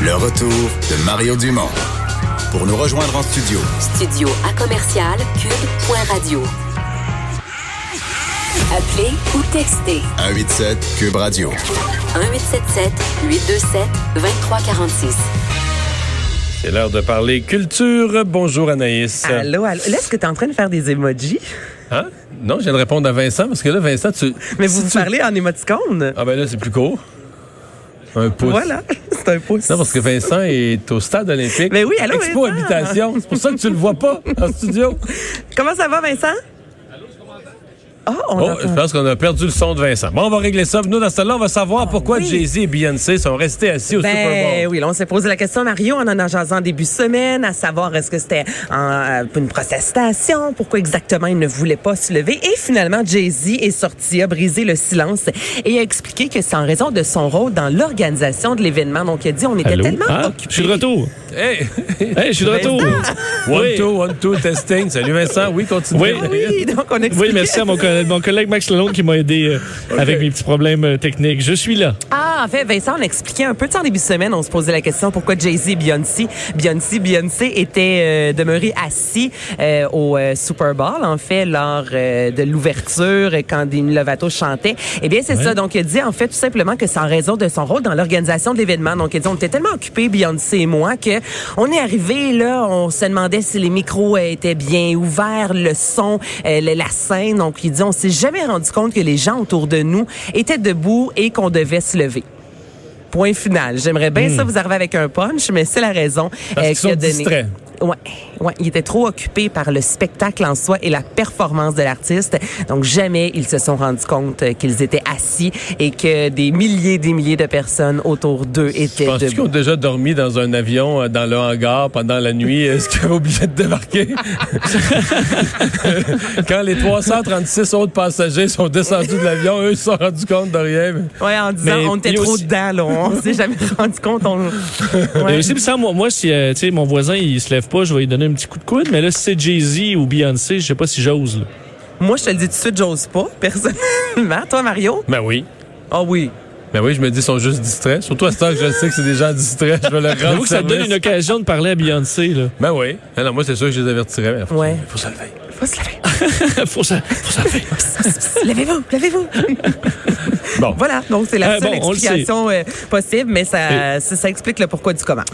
Le retour de Mario Dumont. Pour nous rejoindre en studio, Studio à commercial cube.radio. Appelez ou textez 187 Cube Radio. 1877 827 2346. C'est l'heure de parler culture. Bonjour Anaïs. Allô, allô. Là, est-ce que tu es en train de faire des emojis? Hein? Non, je viens de répondre à Vincent parce que là, Vincent, tu. Mais si vous parlez en émoticône? Ah ben là, c'est plus court. Un pouce. Voilà, c'est un pouce. Non, parce que Vincent est au stade olympique. Mais oui, allô, Expo Vincent? Habitation. C'est pour ça que tu le vois pas en studio. Comment ça va, Vincent? Ah, on Oh, je pense qu'on a perdu le son de Vincent. Bon, on va régler ça. Nous, dans ce là on va savoir pourquoi oui. Jay-Z et Beyoncé sont restés assis au Super Ben Bowl. oui, là, on s'est posé la question, Mario, on en a jasé en début de semaine, à savoir est-ce que c'était euh, une protestation, pourquoi exactement il ne voulait pas se lever. Et finalement, Jay-Z est sorti, a brisé le silence et a expliqué que c'est en raison de son rôle dans l'organisation de l'événement. Donc, il a dit on était Allô? tellement Ah, occupés. je suis de retour. Hey! Hey, je suis de retour. One, Oui. two, one, two, testing. Salut Vincent. Oui, continue. Oui. Oui, donc on explique. Oui, merci à mon, coll- mon collègue Max Lalonde qui m'a aidé euh, avec mes petits problèmes euh, techniques. Je suis là. Ah, en fait, Vincent, on expliquait un peu tu sais, en début de semaine, on se posait la question pourquoi Jay-Z et Beyoncé, Beyoncé, Beyoncé étaient euh, demeurés assis euh, au euh, Super Bowl, en fait, lors euh, de l'ouverture, quand Demi Lovato chantait. Eh bien, c'est ça. Donc, il dit, en fait, tout simplement que c'est en raison de son rôle dans l'organisation de l'événement. Donc, il dit, on était tellement occupés, Beyoncé et moi, que on est arrivé là, on se demandait si les micros euh, étaient bien ouverts, le son, euh, la scène. Donc, il dit, on s'est jamais rendu compte que les gens autour de nous étaient debout et qu'on devait se lever. Point final. J'aimerais bien ça vous arriver avec un punch, mais c'est la raison Hmm. Parce euh, qu'ils a donné. distraits. Ouais, ouais, il était trop occupé par le spectacle en soi et la performance de l'artiste. Donc jamais ils se sont rendus compte euh, qu'ils étaient assis et que des milliers, des milliers de personnes autour d'eux étaient Penses-tu qu'ils ont debout. déjà dormi dans un avion euh, dans le hangar pendant la nuit? Est-ce qu'ils avaient oublié de débarquer? Quand les 336 autres passagers sont descendus de l'avion, eux, ils se sont rendus compte de rien. mais- Ouais, en disant Mais on était trop aussi- dedans, là. On s'est jamais rendu compte. On... Mais aussi, ça, moi, moi, si euh, tu sais, mon voisin, il se lève pas, je vais lui donner un petit coup de coude. Mais là, si c'est Jay-Z ou Beyoncé, je sais pas si j'ose. là. Moi, je te le dis tout de suite, j'ose pas, personnellement. Toi, Mario? Ben oui. Ah oui. Ben oui, je me dis, ils sont juste distraits. Surtout à ce temps que je sais que c'est des gens distraits, je vais leur rendre J'avoue que ça te donne une occasion de parler à Beyoncé. Là. Ben oui. Ah non, moi, c'est sûr que je les avertirais. mais faut, Ouais. faut se lever. Faut se lever. faut ça, faut ça faire. Levez-vous, levez-vous. Bon. Voilà, donc c'est la Euh, seule bon, explication euh, possible, mais ça, ça, ça explique le pourquoi du comment.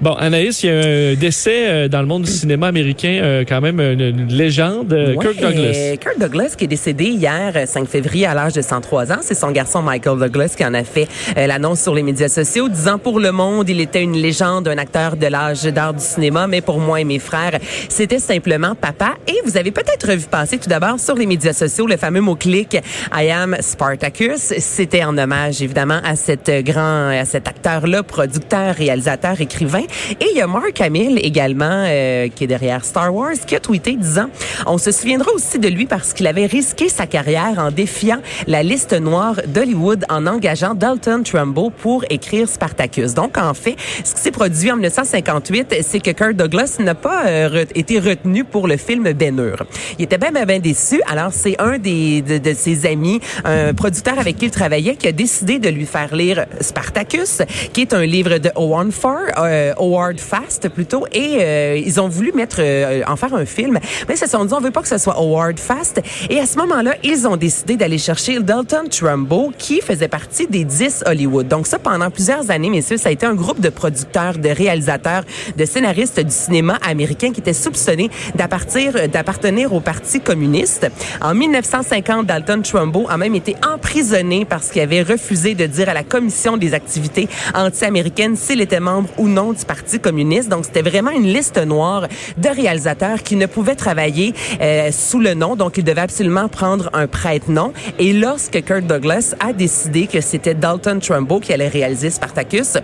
Bon, Anaïs, il y a un décès euh, dans le monde du cinéma américain, euh, quand même une, une légende, euh, Kirk Ouais, Douglas. Kirk Douglas qui est décédé hier, euh, 5 février, à l'âge de 103 ans. C'est son garçon Michael Douglas qui en a fait l'annonce sur les médias sociaux, disant pour le monde, il était une légende, un acteur de l'âge d'art du cinéma, mais pour moi et mes frères, c'était simplement papa. Et vous avez peut-être vu passer tout d'abord sur les médias sociaux le fameux mot-clic I am Spartacus. C'était en hommage évidemment à cet grand, à cet acteur-là, producteur, réalisateur, écrivain. Et il y a Mark Hamill également euh, qui est derrière Star Wars qui a tweeté disant on se souviendra aussi de lui parce qu'il avait risqué sa carrière en défiant la liste noire d'Hollywood en engageant Dalton Trumbo pour écrire Spartacus. Donc en fait, ce qui s'est produit en 1958, c'est que Kirk Douglas n'a pas euh, été retenu pour le film Ben Hur. Il était bien bien, bien déçu. Alors c'est un des de, de ses amis, un producteur avec qui il travaillait, qui a décidé de lui faire lire Spartacus, qui est un livre de Howard Far, euh, Howard Fast plutôt, et euh, ils ont voulu mettre euh, en faire un film, mais ils se sont dit on veut pas que ce soit Howard Fast, et à ce moment-là ils ont décidé d'aller chercher Dalton Trumbo, qui faisait partie des 10 Hollywood. Donc ça pendant plusieurs années, messieurs, ça a été un groupe de producteurs, de réalisateurs, de scénaristes du cinéma américain qui étaient soupçonnés d'appartir- d'appartenir au Parti communiste. En 1950, Dalton Trumbo a même été emprisonné parce qu'il avait refusé de dire à la commission des activités anti-américaines s'il était membre ou non du Parti communiste. Donc, c'était vraiment une liste noire de réalisateurs qui ne pouvaient travailler euh, sous le nom. Donc, ils devaient absolument prendre un prête-nom. Et lorsque Kirk Douglas a décidé que c'était Dalton Trumbo qui allait réaliser Spartacus,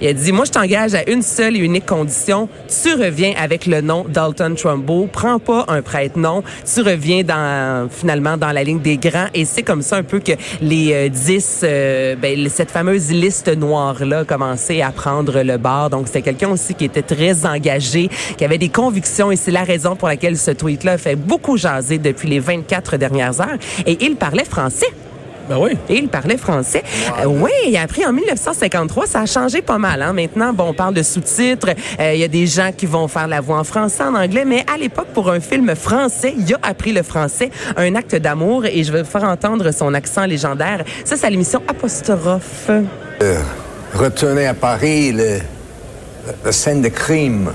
il a dit, moi, je t'engage à une seule et unique condition. Tu reviens avec le nom Dalton Trumbo. Prends pas un prête-nom. Tu reviens dans, finalement, dans la ligne des grands. Et c'est comme ça un peu que les euh, 10, euh, ben, cette fameuse liste noire-là a commencé à prendre le bar. Donc, c'était quelqu'un aussi qui était très engagé, qui avait des convictions. Et c'est la raison pour laquelle ce tweet-là fait beaucoup jaser depuis les 24 dernières heures. Et il parlait français. Ben oui. Et il parlait français. Euh, oui, il a appris en 1953. Ça a changé pas mal. Hein? Maintenant, bon, on parle de sous-titres. Euh, Il y a des gens qui vont faire la voix en français, en anglais. Mais à l'époque, pour un film français, il a appris le français. Un acte d'amour. Et je vais vous faire entendre son accent légendaire. Ça, c'est à l'émission Apostrophe. retourner à Paris, le, la scène de crime,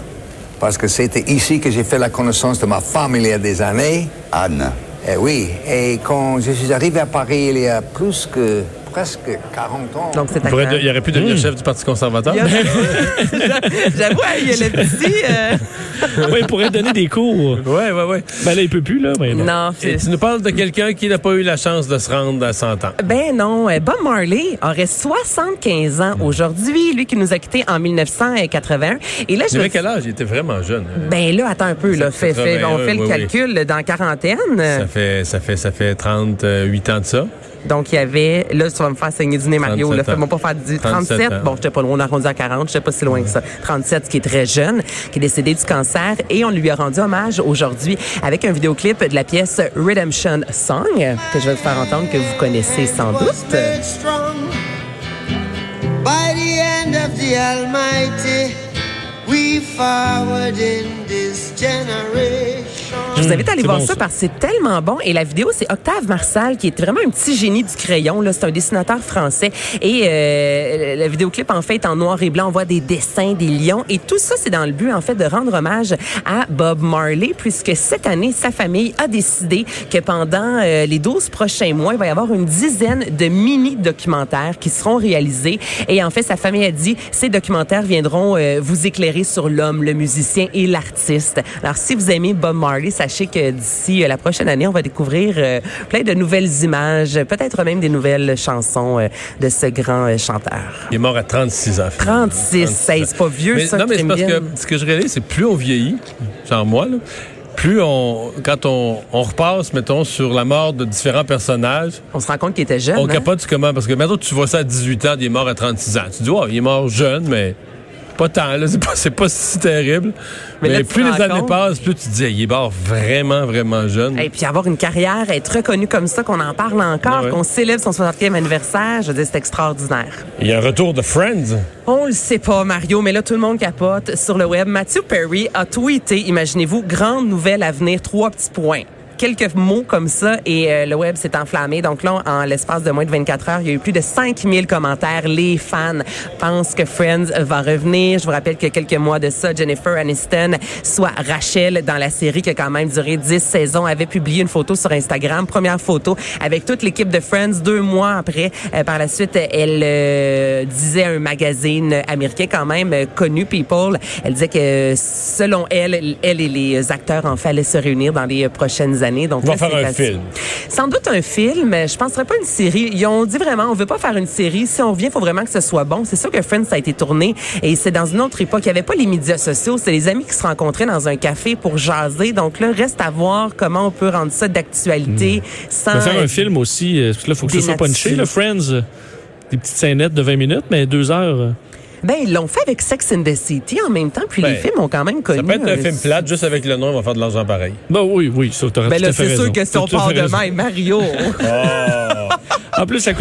parce que c'était ici que j'ai fait la connaissance de ma femme il y a des années. Anne. Eh oui, et quand je suis arrivé à Paris il y a plus que presque 40 ans. Donc, c'est Il, il aurait pu devenir chef du Parti conservateur. Il J'avoue, il y a le petit... euh, oui, il pourrait donner des cours. Ouais, ouais, ouais. Ben là, il peut plus, là. mais non. Non, Et c'est... tu nous parles de quelqu'un qui n'a pas eu la chance de se rendre à 100 ans. Ben non, euh, Bob Marley aurait 75 ans aujourd'hui, lui qui nous a quittés en 1981. Et là, je Il me quel âge? Il était vraiment jeune. hein. Ben là, attends un peu, là, fait, fait, on 81, fait le oui, oui. calcul là, dans quarantaine. Ça fait, ça fait, ça fait 38 ans de ça. Donc, il y avait, là, tu vas me faire saigner du nez, Mario, 37 là, fais-moi pas faire du 37 37. ans. Bon, j'étais pas loin, on a rendu à 40, j'étais pas si loin que ça. 37, qui est très jeune, qui est décédé du cancer. Et on lui a rendu hommage aujourd'hui avec un vidéoclip de la pièce Redemption Song, que je vais vous faire entendre, que vous connaissez sans doute. made strong by the hand of the Almighty. We forward in this generation. Je vous invite à aller voir bon, ça ça. parce que c'est tellement bon. Et la vidéo, c'est Octave Marsal qui est vraiment un petit génie du crayon. Là, c'est un dessinateur français. Et euh, le vidéoclip, en fait, est en noir et blanc. On voit des dessins, des lions. Et tout ça, c'est dans le but, en fait, de rendre hommage à Bob Marley, puisque cette année, sa famille a décidé que pendant euh, les 12 prochains mois, il va y avoir une dizaine de mini-documentaires qui seront réalisés. Et en fait, sa famille a dit, ces documentaires viendront euh, vous éclairer sur l'homme, le musicien et l'artiste. Alors, si vous aimez Bob Marley, sachez que d'ici euh, la prochaine année, on va découvrir euh, plein de nouvelles images, peut-être même des nouvelles chansons euh, de ce grand chanteur. Il est mort à 36 ans. finalement. 36, hey, c'est pas vieux, Mais, ça, non, mais c'est parce que ce que je réalise, c'est plus on vieillit, genre moi, là, plus on, quand on, on repasse, mettons, sur la mort de différents personnages, On se rend compte qu'il était jeune. on hein? capote du comment. Parce que maintenant, tu vois ça à 18 ans, il est mort à 36 ans. Tu dis, ouais, il est mort jeune, mais pas tant, là. C'est pas, c'est pas si terrible. Mais là, plus les années compte- passent, plus tu te dis, il est mort vraiment, vraiment jeune. Et puis avoir une carrière, être reconnu comme ça, qu'on en parle encore, Ah ouais. qu'on célèbre son 60e anniversaire, je veux dire, c'est extraordinaire. Il y a un retour de Friends. On le sait pas, Mario, mais là, tout le monde capote sur le web. Matthew Perry a tweeté, imaginez-vous, grande nouvelle à venir, trois petits points. Quelques mots comme ça et euh, le web s'est enflammé. Donc là, en l'espace de moins de 24 heures, il y a eu plus de 5000 commentaires. Les fans pensent que Friends va revenir. Je vous rappelle que quelques mois de ça, Jennifer Aniston, soit Rachel dans la série qui a quand même duré 10 saisons, avait publié une photo sur Instagram. Première photo avec toute l'équipe de Friends. Deux mois après, euh, par la suite, elle euh, disait un magazine américain quand même euh, connu, People, elle disait que selon elle, elle et les acteurs en fait se réunir dans les prochaines années. Donc On va faire un facile. film. Sans doute un film. Je penserais pas une série. Ils ont dit vraiment, on veut pas faire une série. Si on revient, il faut vraiment que ce soit bon. C'est sûr que Friends a été tourné et c'est dans une autre époque. Il y avait pas les médias sociaux. C'est les amis qui se rencontraient dans un café pour jaser. Donc là, reste à voir comment on peut rendre ça d'actualité sans. On va faire un film aussi. euh, Parce que là, il faut que ce soit punché, le Friends. euh, Des petites scénettes de 20 minutes, mais deux heures. Ben, ils l'ont fait avec Sex and the City en même temps, puis Ben, les films ont quand même connu. Ça peut être un euh, film plate, juste avec le nom, on va faire de l'argent pareil. Ben oui, oui, ça, t'aurais Ben tout là, à fait c'est sûr raison. que si on part de même, Mario. En plus, ça coûte